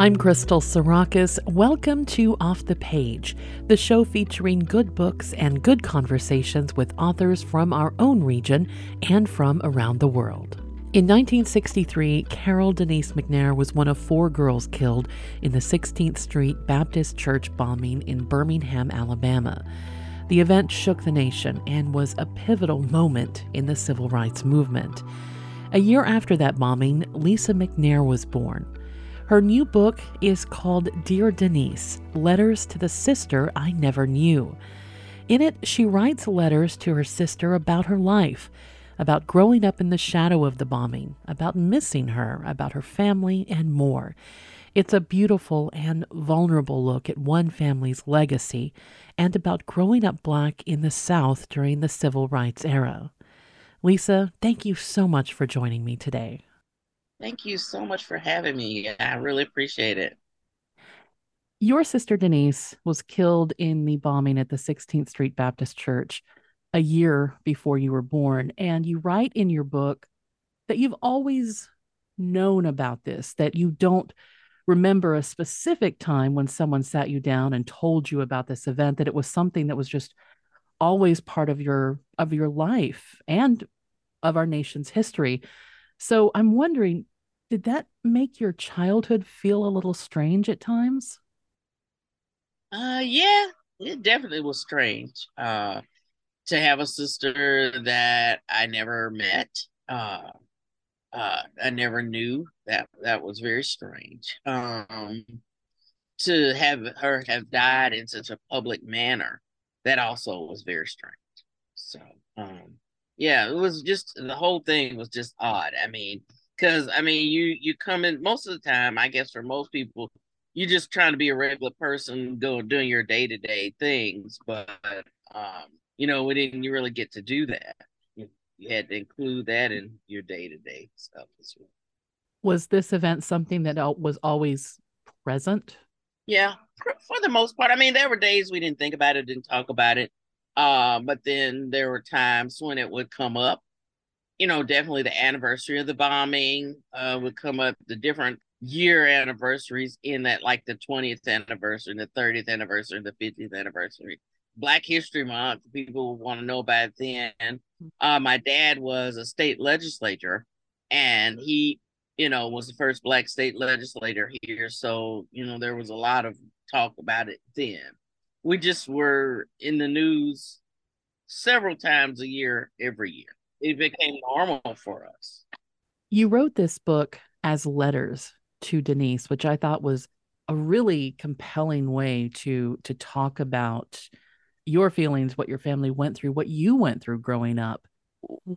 I'm Crystal Sarakas. Welcome to Off the Page, the show featuring good books and good conversations with authors from our own region and from around the world. In 1963, Carol Denise McNair was one of four girls killed in the 16th Street Baptist Church bombing in Birmingham, Alabama. The event shook the nation and was a pivotal moment in the civil rights movement. A year after that bombing, Lisa McNair was born. Her new book is called Dear Denise Letters to the Sister I Never Knew. In it, she writes letters to her sister about her life, about growing up in the shadow of the bombing, about missing her, about her family, and more. It's a beautiful and vulnerable look at one family's legacy and about growing up black in the South during the civil rights era. Lisa, thank you so much for joining me today. Thank you so much for having me. I really appreciate it. Your sister Denise was killed in the bombing at the 16th Street Baptist Church a year before you were born. And you write in your book that you've always known about this, that you don't remember a specific time when someone sat you down and told you about this event, that it was something that was just always part of your of your life and of our nation's history. So I'm wondering, did that make your childhood feel a little strange at times? Uh yeah, it definitely was strange. Uh to have a sister that I never met. Uh uh I never knew that that was very strange. Um to have her have died in such a public manner, that also was very strange. So um yeah, it was just the whole thing was just odd. I mean, because I mean, you you come in most of the time. I guess for most people, you're just trying to be a regular person, go doing your day to day things. But um, you know, we didn't really get to do that. You, you had to include that in your day to day stuff as well. Was this event something that was always present? Yeah, for the most part. I mean, there were days we didn't think about it, didn't talk about it. Uh, but then there were times when it would come up you know, definitely the anniversary of the bombing uh, would come up, the different year anniversaries in that, like the 20th anniversary, the 30th anniversary, the 50th anniversary. Black History Month, people want to know about it then. Uh, my dad was a state legislator and he, you know, was the first black state legislator here. So, you know, there was a lot of talk about it then. We just were in the news several times a year, every year it became normal for us. You wrote this book as letters to Denise, which I thought was a really compelling way to to talk about your feelings, what your family went through, what you went through growing up.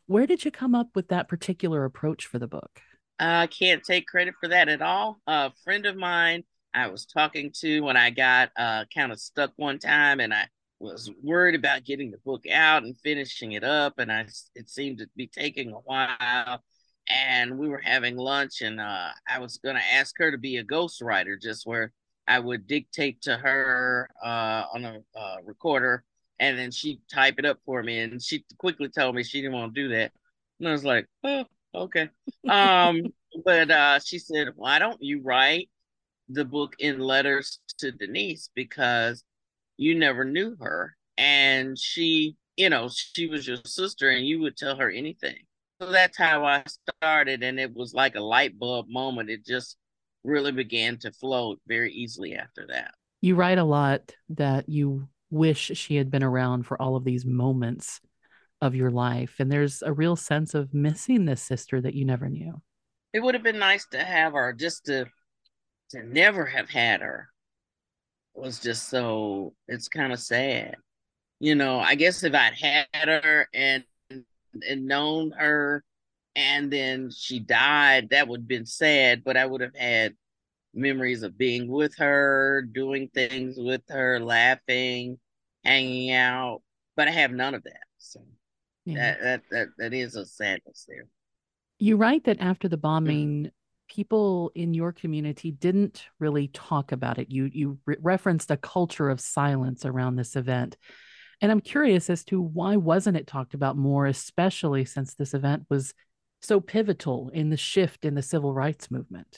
Where did you come up with that particular approach for the book? I can't take credit for that at all. A friend of mine I was talking to when I got uh, kind of stuck one time and I was worried about getting the book out and finishing it up, and I it seemed to be taking a while. And we were having lunch, and uh, I was going to ask her to be a ghostwriter, just where I would dictate to her uh, on a uh, recorder, and then she'd type it up for me. And she quickly told me she didn't want to do that. And I was like, oh, okay. Um, but uh, she said, why don't you write the book in letters to Denise? Because you never knew her. And she you know she was your sister and you would tell her anything. So that's how i started. And it was like a light bulb moment. It just really began to flow very easily after that. You write a lot that you wish she had been around for all of these moments of your life. And there's a real sense of missing this sister that you never knew. It would have been nice to have her just to to never have had her was just so it's kind of sad. You know, I guess if I'd had her and and known her and then she died, that would have been sad, but I would have had memories of being with her, doing things with her, laughing, hanging out. But I have none of that. So yeah. that, that that that is a sadness there. You write that after the bombing, people in your community didn't really talk about it. You you re- referenced a culture of silence around this event. And I'm curious as to why wasn't it talked about more especially since this event was so pivotal in the shift in the civil rights movement?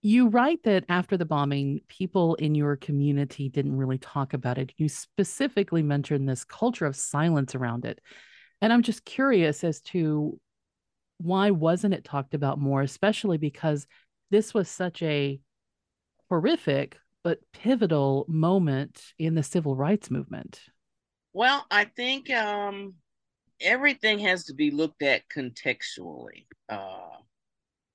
You write that after the bombing, people in your community didn't really talk about it. You specifically mentioned this culture of silence around it. And I'm just curious as to why wasn't it talked about more, especially because this was such a horrific but pivotal moment in the civil rights movement? Well, I think um, everything has to be looked at contextually. Uh,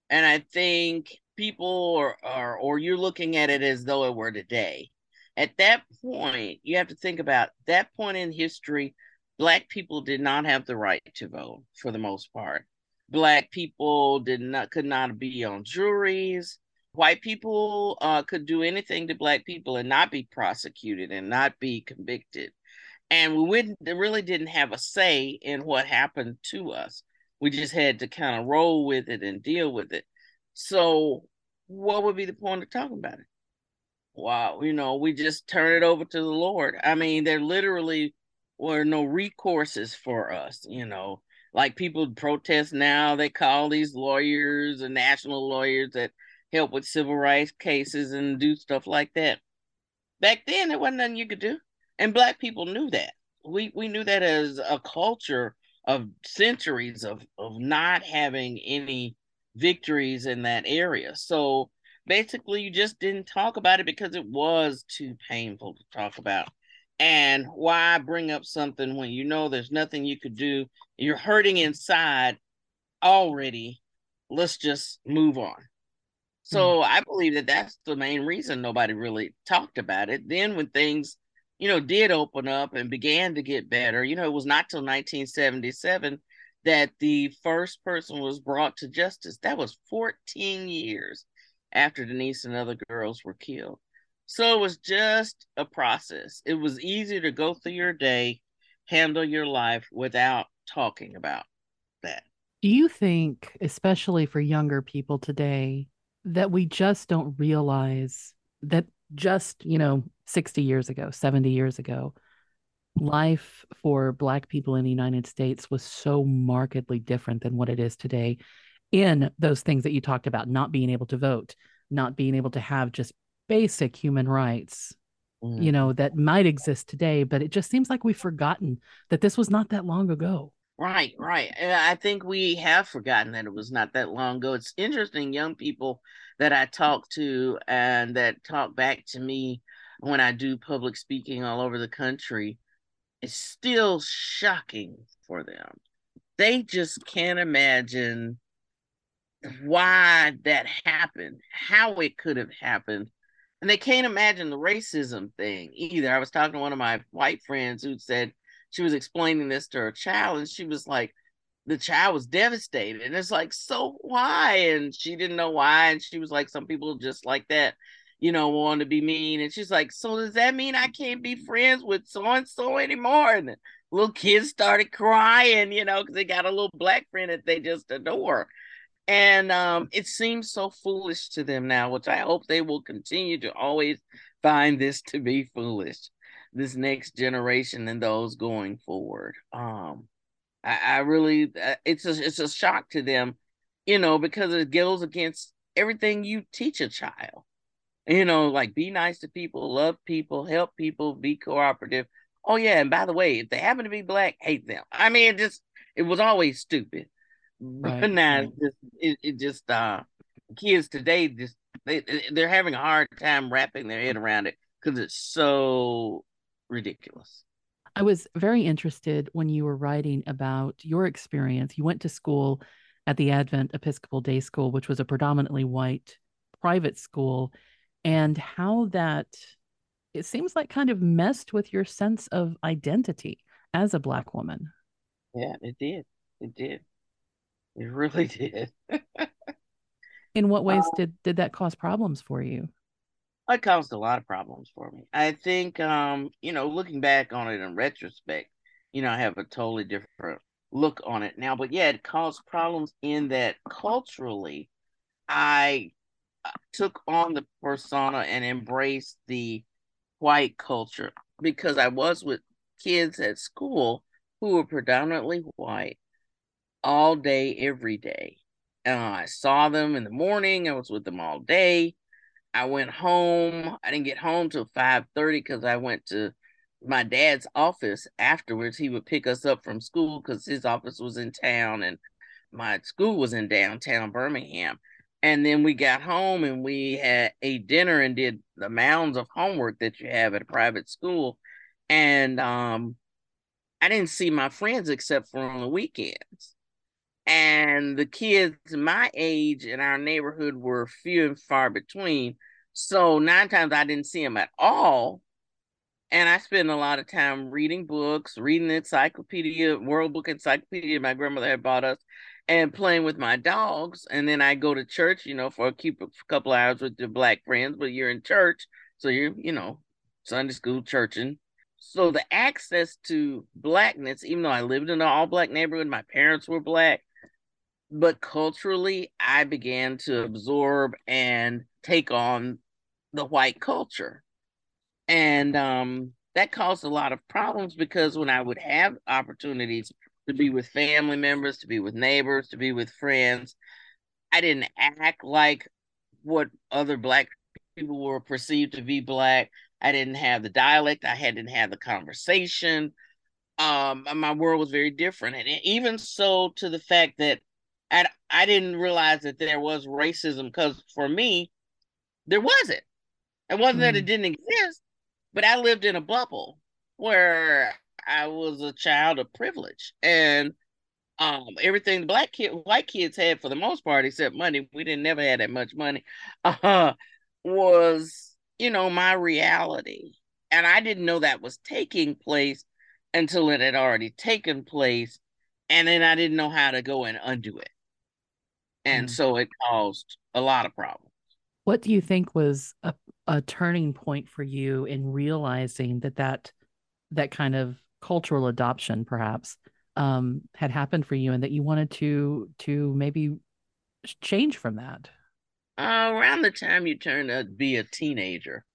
and I think people are, are, or you're looking at it as though it were today. At that point, you have to think about that point in history, Black people did not have the right to vote for the most part. Black people did not could not be on juries. White people uh, could do anything to black people and not be prosecuted and not be convicted. And we wouldn't, really didn't have a say in what happened to us. We just had to kind of roll with it and deal with it. So what would be the point of talking about it? Wow you know we just turn it over to the lord. I mean there literally were no recourses for us you know like people protest now they call these lawyers and national lawyers that help with civil rights cases and do stuff like that. Back then, there wasn't nothing you could do, and black people knew that. We we knew that as a culture of centuries of of not having any victories in that area. So basically, you just didn't talk about it because it was too painful to talk about. And why bring up something when you know there's nothing you could do? You're hurting inside already. Let's just move on. So mm. I believe that that's the main reason nobody really talked about it. Then when things, you know, did open up and began to get better, you know, it was not till 1977 that the first person was brought to justice. That was 14 years after Denise and other girls were killed. So it was just a process. It was easy to go through your day, handle your life without talking about that. Do you think, especially for younger people today, that we just don't realize that just, you know, 60 years ago, 70 years ago, life for Black people in the United States was so markedly different than what it is today in those things that you talked about not being able to vote, not being able to have just basic human rights, mm. you know, that might exist today. But it just seems like we've forgotten that this was not that long ago. Right, right. I think we have forgotten that it was not that long ago. It's interesting, young people that I talk to and that talk back to me when I do public speaking all over the country. It's still shocking for them. They just can't imagine why that happened, how it could have happened. And they can't imagine the racism thing either. I was talking to one of my white friends who said, she was explaining this to her child and she was like the child was devastated. And it's like so why? And she didn't know why. And she was like some people just like that you know want to be mean. And she's like so does that mean i can't be friends with so and so anymore? And little kids started crying you know because they got a little black friend that they just adore and um, it seems so foolish to them now which i hope they will continue to always find this to be foolish this next generation and those going forward. Um, I, I really, uh, it's a, it's a shock to them, you know, because it goes against everything you teach a child. You know, like be nice to people, love people, help people, be cooperative. Oh yeah, and by the way, if they happen to be black, hate them. I mean, it just it was always stupid. Right. Now it, it just uh kids today just they they're having a hard time wrapping their head around it because it's so ridiculous. I was very interested when you were writing about your experience. You went to school at the Advent Episcopal Day School, which was a predominantly white private school, and how that it seems like kind of messed with your sense of identity as a Black woman. Yeah, it did. It did. It really did. In what ways uh, did did that cause problems for you? it caused a lot of problems for me. I think, um, you know, looking back on it in retrospect, you know, I have a totally different look on it now. But yeah, it caused problems in that culturally, I uh, took on the persona and embraced the white culture because I was with kids at school who were predominantly white all day, every day. I saw them in the morning. I was with them all day. I went home. I didn't get home till 5:30 because I went to my dad's office afterwards. He would pick us up from school because his office was in town and my school was in downtown Birmingham. And then we got home and we had a dinner and did the mounds of homework that you have at a private school. And um, I didn't see my friends except for on the weekends. And the kids my age in our neighborhood were few and far between. So nine times I didn't see them at all. And I spent a lot of time reading books, reading the encyclopedia, World Book Encyclopedia my grandmother had bought us, and playing with my dogs. And then I go to church, you know, for a couple hours with the black friends, but you're in church. So you're, you know, Sunday school, churching. So the access to blackness, even though I lived in an all black neighborhood, my parents were black, but culturally, I began to absorb and take on the white culture. And um, that caused a lot of problems because when I would have opportunities to be with family members, to be with neighbors, to be with friends. I didn't act like what other black people were perceived to be black. I didn't have the dialect. I hadn't had the conversation. Um, my world was very different, and even so, to the fact that I I didn't realize that there was racism because for me, there wasn't. It wasn't mm. that it mm. didn't exist, but I lived in a bubble where I was a child of privilege, and um, everything the black kid, white kids had for the most part, except money, we didn't never had that much money. Uh, was you know my reality, and I didn't know that was taking place until it had already taken place, and then I didn't know how to go and undo it, and mm. so it caused a lot of problems. What do you think was a a turning point for you in realizing that that that kind of cultural adoption perhaps um, had happened for you and that you wanted to to maybe change from that uh, around the time you turned to be a teenager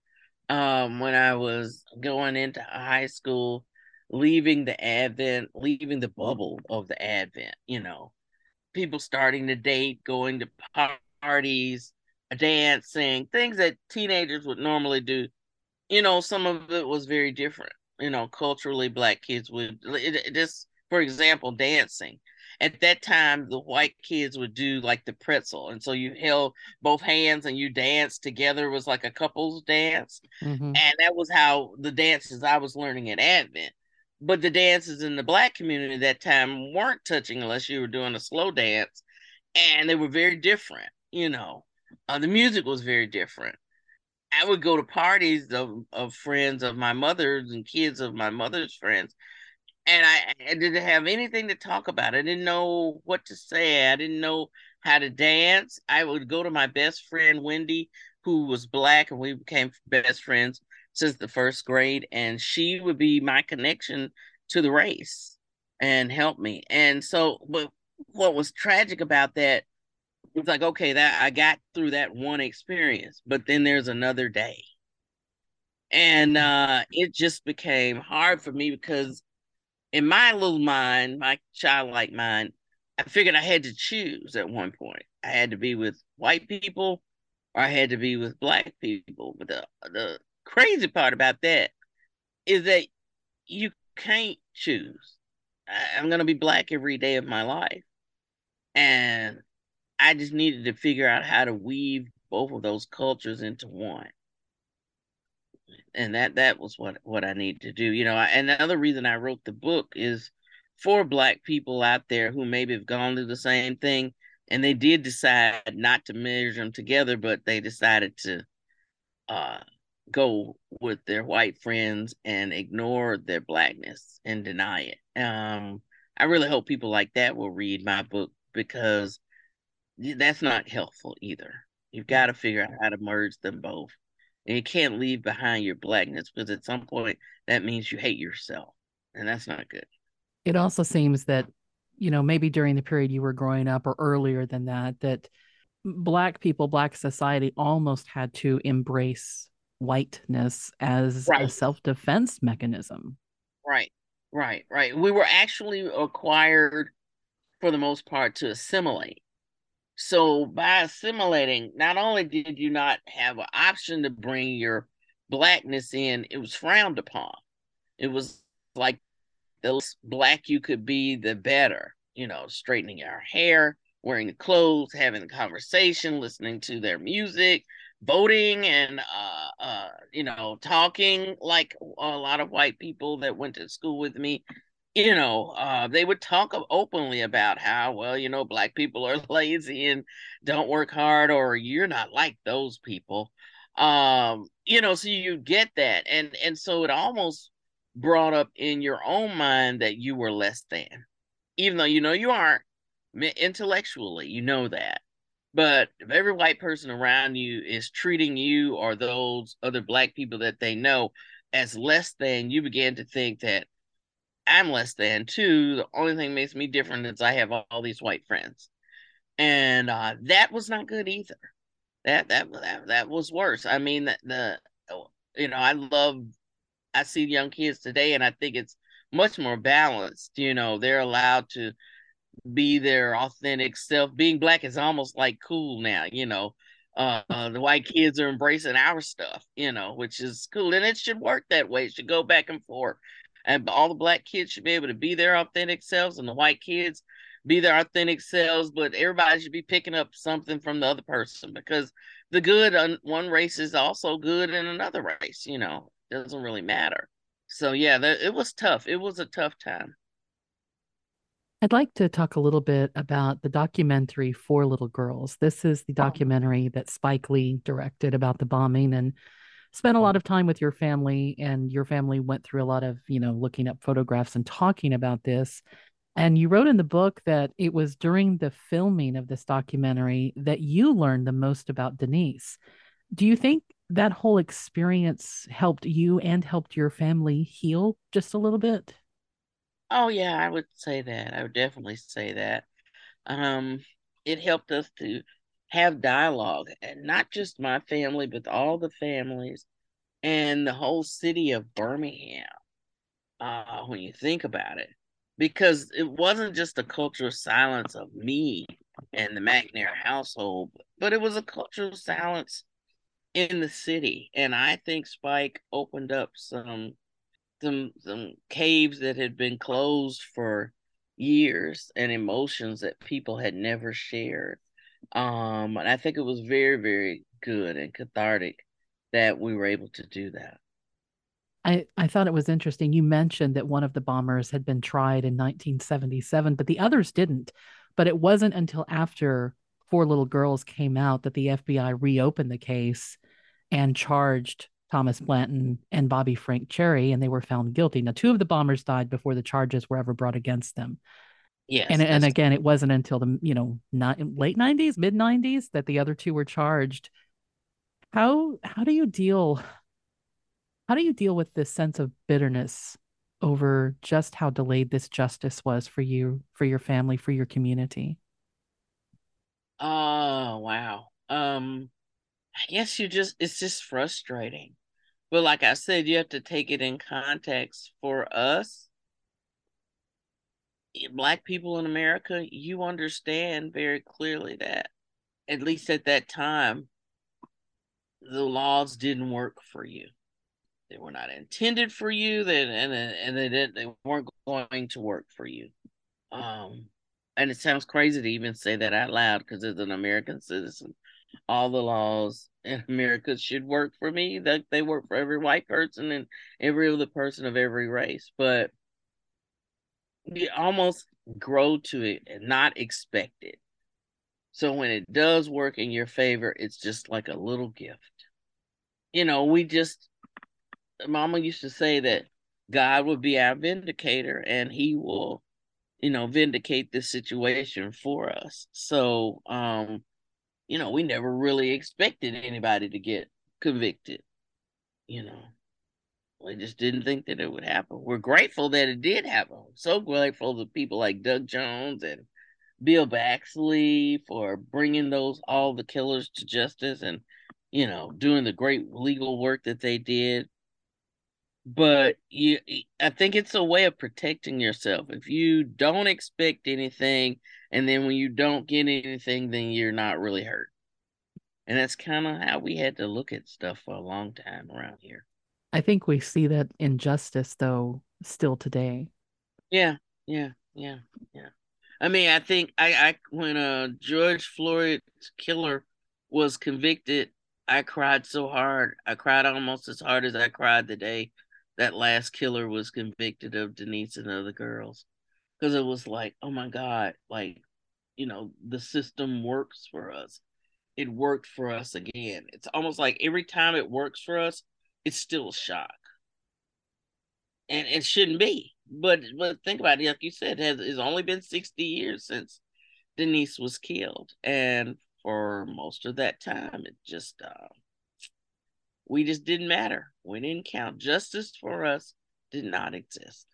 um, when i was going into high school leaving the advent leaving the bubble of the advent you know people starting to date going to parties dancing things that teenagers would normally do you know some of it was very different you know, culturally black kids would it, just, for example, dancing. At that time, the white kids would do like the pretzel, and so you held both hands and you danced together. It was like a couples dance, mm-hmm. and that was how the dances I was learning at Advent. But the dances in the black community at that time weren't touching unless you were doing a slow dance, and they were very different. You know, uh, the music was very different. I would go to parties of, of friends of my mother's and kids of my mother's friends. And I, I didn't have anything to talk about. I didn't know what to say. I didn't know how to dance. I would go to my best friend, Wendy, who was black, and we became best friends since the first grade. And she would be my connection to the race and help me. And so, but what was tragic about that it's like okay that i got through that one experience but then there's another day and uh it just became hard for me because in my little mind my childlike mind i figured i had to choose at one point i had to be with white people or i had to be with black people but the the crazy part about that is that you can't choose i'm going to be black every day of my life and I just needed to figure out how to weave both of those cultures into one. And that that was what what I needed to do. You know, and the other reason I wrote the book is for black people out there who maybe have gone through the same thing and they did decide not to measure them together, but they decided to uh, go with their white friends and ignore their blackness and deny it. Um, I really hope people like that will read my book because that's not helpful either. You've got to figure out how to merge them both. And you can't leave behind your blackness because at some point that means you hate yourself. And that's not good. It also seems that, you know, maybe during the period you were growing up or earlier than that, that black people, black society almost had to embrace whiteness as right. a self-defense mechanism. Right. Right. Right. We were actually acquired for the most part to assimilate So by assimilating, not only did you not have an option to bring your blackness in, it was frowned upon. It was like the less black you could be, the better. You know, straightening your hair, wearing the clothes, having the conversation, listening to their music, voting, and uh, uh, you know, talking like a lot of white people that went to school with me. You know, uh, they would talk openly about how, well, you know, black people are lazy and don't work hard, or you're not like those people. Um, you know, so you get that, and and so it almost brought up in your own mind that you were less than, even though you know you aren't intellectually, you know that. But if every white person around you is treating you or those other black people that they know as less than, you begin to think that I'm less than too. The only thing makes me different is I have all, all these white friends. And uh, that was not good either. That that that that was worse. I mean, the, the you know, I love I see young kids today, and I think it's much more balanced. You know, they're allowed to be their authentic self. Being black is almost like cool now. You know, uh, uh, the white kids are embracing our stuff. You know, which is cool, and it should work that way. It should go back and forth, and all the black kids should be able to be their authentic selves, and the white kids be their authentic selves. But everybody should be picking up something from the other person because the good on one race is also good in another race. You know, doesn't really matter. So yeah, it was tough. It was a tough time. I'd like to talk a little bit about the documentary Four Little Girls. This is the oh. documentary that Spike Lee directed about the bombing and spent a oh. lot of time with your family and your family went through a lot of, you know, looking up photographs and talking about this. And you wrote in the book that it was during the filming of this documentary that you learned the most about Denise. Do you think that whole experience helped you and helped your family heal just a little bit? Oh yeah, I would say that. I would definitely say that. Um, it helped us to have dialogue, and not just my family, but all the families and the whole city of Birmingham. Uh, when you think about it, because it wasn't just a cultural silence of me and the McNair household, but it was a cultural silence in the city. And I think Spike opened up some some some caves that had been closed for years and emotions that people had never shared. Um, and I think it was very, very good and cathartic that we were able to do that. I, I thought it was interesting. You mentioned that one of the bombers had been tried in 1977, but the others didn't. But it wasn't until after Four Little Girls came out that the FBI reopened the case and charged Thomas Blanton and Bobby Frank Cherry, and they were found guilty. Now, two of the bombers died before the charges were ever brought against them. Yes, and and again, it wasn't until the you know not late nineties, mid nineties that the other two were charged. How how do you deal? How do you deal with this sense of bitterness over just how delayed this justice was for you, for your family, for your community? Oh wow. Um, I guess you just it's just frustrating. But like I said, you have to take it in context for us. Black people in America, you understand very clearly that at least at that time the laws didn't work for you. They were not intended for you, they, and and they didn't they weren't going to work for you. Um and it sounds crazy to even say that out loud because as an American citizen, all the laws in America should work for me. That they work for every white person and every other person of every race. But you almost grow to it and not expect it. So when it does work in your favor, it's just like a little gift. You know, we just mama used to say that God would be our vindicator and he will, you know, vindicate this situation for us. So um you know, we never really expected anybody to get convicted. You know, we just didn't think that it would happen. We're grateful that it did happen. so grateful to people like Doug Jones and Bill Baxley for bringing those all the killers to justice and you know doing the great legal work that they did. But you i think it's a way of protecting yourself. If you don't expect anything and then when you don't get anything then you're not really hurt. And that's kind of how we had to look at stuff for a long time around here. I think we see that injustice though still today. Yeah yeah yeah yeah. I mean i think i i when uh george floyd's killer was convicted i cried so hard. I cried almost as hard as i cried the day that last killer was convicted of Denise and other girls because it was like, oh my God, like, you know, the system works for us. It worked for us again. It's almost like every time it works for us, it's still a shock. And it shouldn't be. But but think about it, like you said, it has it's only been 60 years since Denise was killed. And for most of that time, it just uh, we just didn't matter. We didn't count. Justice for us did not exist.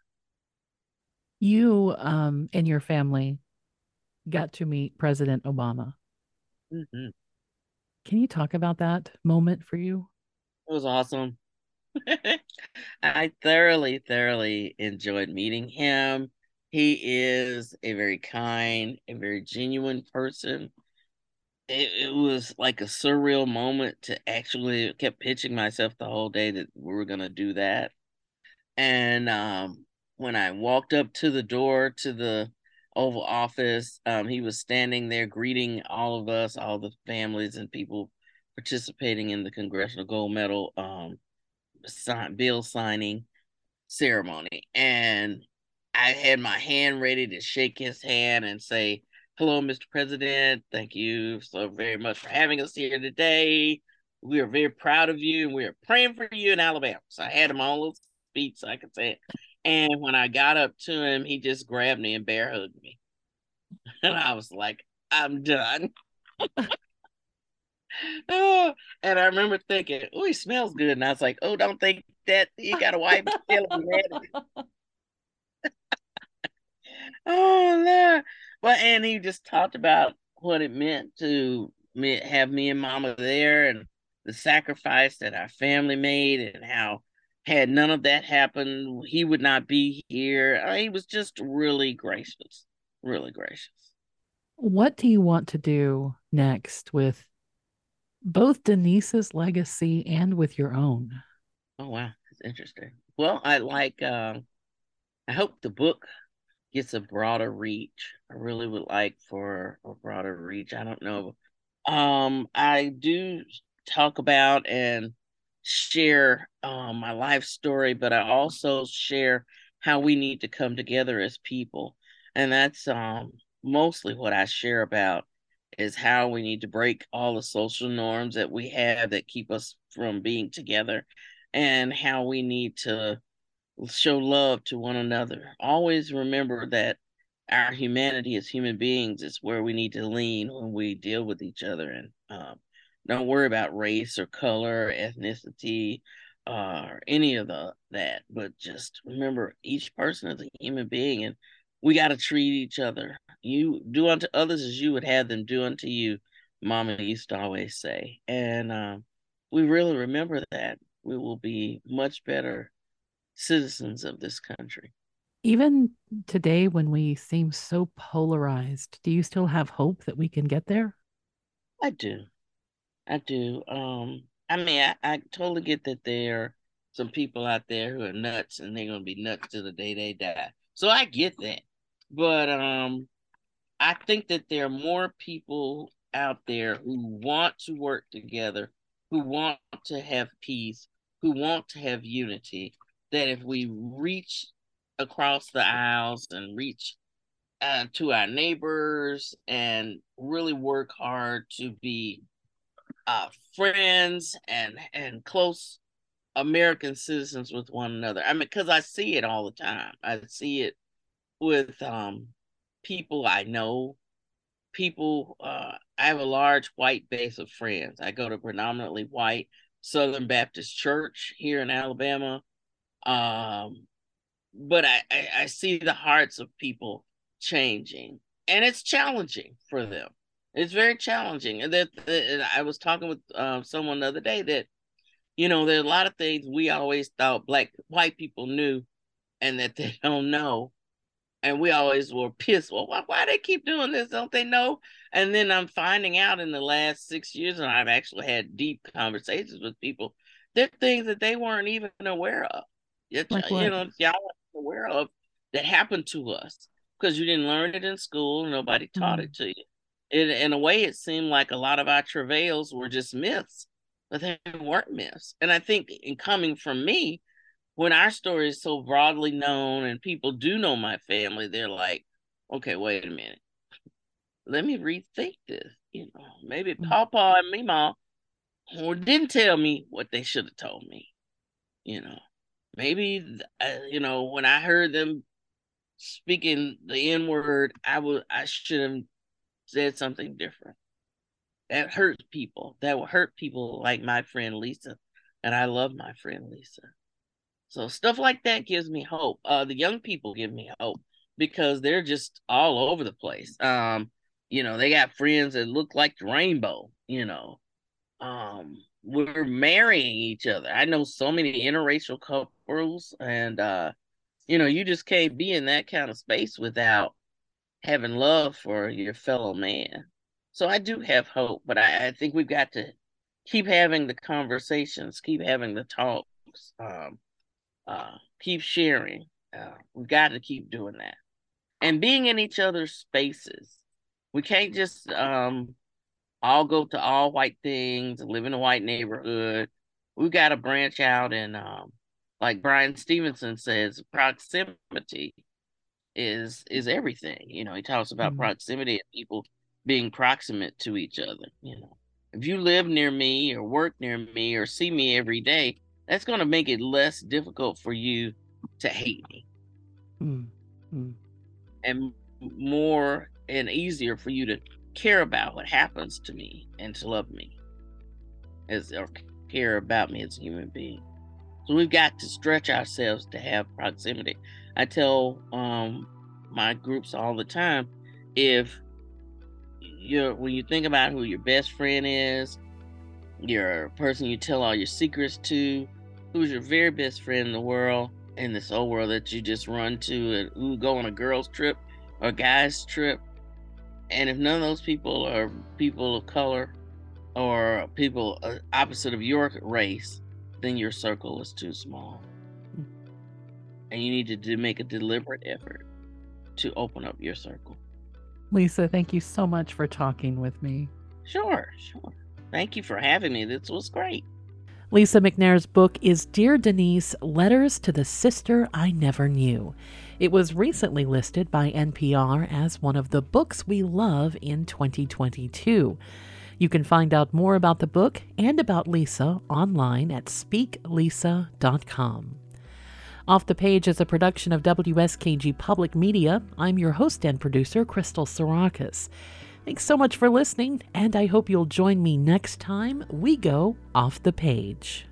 You um, and your family got to meet President Obama. Mm-hmm. Can you talk about that moment for you? It was awesome. I thoroughly, thoroughly enjoyed meeting him. He is a very kind, a very genuine person it, it was like a surreal moment to actually kept pitching myself the whole day that we were gonna do that. And um, when I walked up to the door to the Oval Office, um, he was standing there greeting all of us, all the families and people participating in the Congressional Gold Medal um, sign, bill signing ceremony. And I had my hand ready to shake his hand and say, Hello, Mr. President. Thank you so very much for having us here today. We are very proud of you and we are praying for you in Alabama. So I had him on a little speech so I could say it. And when I got up to him, he just grabbed me and bear hugged me. And I was like, I'm done. oh, and I remember thinking, oh, he smells good. And I was like, oh, don't think that you got a wife oh. Well, and he just talked about what it meant to me, have me and Mama there, and the sacrifice that our family made, and how had none of that happened, he would not be here. I mean, he was just really gracious, really gracious. What do you want to do next with both Denise's legacy and with your own? Oh wow, that's interesting. Well, I like. Uh, I hope the book gets a broader reach. I really would like for a broader reach. I don't know. Um, I do talk about and share um, my life story, but I also share how we need to come together as people. And that's um, mostly what I share about is how we need to break all the social norms that we have that keep us from being together and how we need to show love to one another. Always remember that our humanity as human beings is where we need to lean when we deal with each other and um, don't worry about race or color, or ethnicity, uh, or any of the that. But just remember, each person is a human being, and we got to treat each other. You do unto others as you would have them do unto you. Mama used to always say, and um, we really remember that. We will be much better citizens of this country. Even today, when we seem so polarized, do you still have hope that we can get there? I do. I do. Um, I mean, I, I totally get that there are some people out there who are nuts and they're going to be nuts to the day they die. So I get that. But um, I think that there are more people out there who want to work together, who want to have peace, who want to have unity, that if we reach across the aisles and reach uh, to our neighbors and really work hard to be uh, friends and and close American citizens with one another. I mean, because I see it all the time. I see it with um, people I know. People, uh, I have a large white base of friends. I go to predominantly white Southern Baptist Church here in Alabama. Um, but I, I, I see the hearts of people changing, and it's challenging for them. It's very challenging. And that, I was talking with uh, someone the other day that you know, there are a lot of things we always thought black white people knew and that they don't know. And we always were pissed. Well, why, why they keep doing this? Don't they know? And then I'm finding out in the last six years, and I've actually had deep conversations with people, there are things that they weren't even aware of. Like you know, y'all weren't aware of that happened to us because you didn't learn it in school. Nobody taught mm-hmm. it to you. It, in a way, it seemed like a lot of our travails were just myths, but they weren't myths. And I think in coming from me, when our story is so broadly known and people do know my family, they're like, okay, wait a minute. Let me rethink this. You know, maybe mm-hmm. Papa and Mima didn't tell me what they should have told me. You know, maybe uh, you know when I heard them speaking the N word, I would I should have said something different. That hurts people. That will hurt people like my friend Lisa, and I love my friend Lisa. So stuff like that gives me hope. Uh, the young people give me hope because they're just all over the place. Um, you know, they got friends that look like the rainbow. You know, um, we're marrying each other. I know so many interracial couples, and uh, you know, you just can't be in that kind of space without having love for your fellow man. So I do have hope, but I, I think we've got to keep having the conversations, keep having the talks, um, uh, keep sharing. Uh, we've got to keep doing that and being in each other's spaces. We can't just um, all go to all white things live in a white neighborhood. We got to branch out and um, like Bryan Stevenson says, proximity is is everything. You know, he talks about mm-hmm. proximity and people being proximate to each other. You know, if you live near me or work near me or see me every day, that's going to make it less difficult for you to hate me, mm-hmm. and more and easier for you to care about what happens to me and to love me as or care about me as a human being. So we've got to stretch ourselves to have proximity. I tell um, my groups all the time if you're when you think about who your best friend is, your person you tell all your secrets to, who's your very best friend in the world, in this whole world that you just run to and who go on a girl's trip or guy's trip. And if none of those people are people of color or people uh, opposite of your race, then your circle is too small. Hmm. And you need to do, make a deliberate effort to open up your circle. Lisa, thank you so much for talking with me. Sure, sure. Thank you for having me. This was great. Lisa McNair's book is Dear Denise Letters to the Sister I Never Knew. It was recently listed by NPR as one of the books we love in 2022. You can find out more about the book and about Lisa online at speaklisa.com. Off the Page is a production of WSKG Public Media. I'm your host and producer, Crystal Sarakas. Thanks so much for listening, and I hope you'll join me next time we go off the page.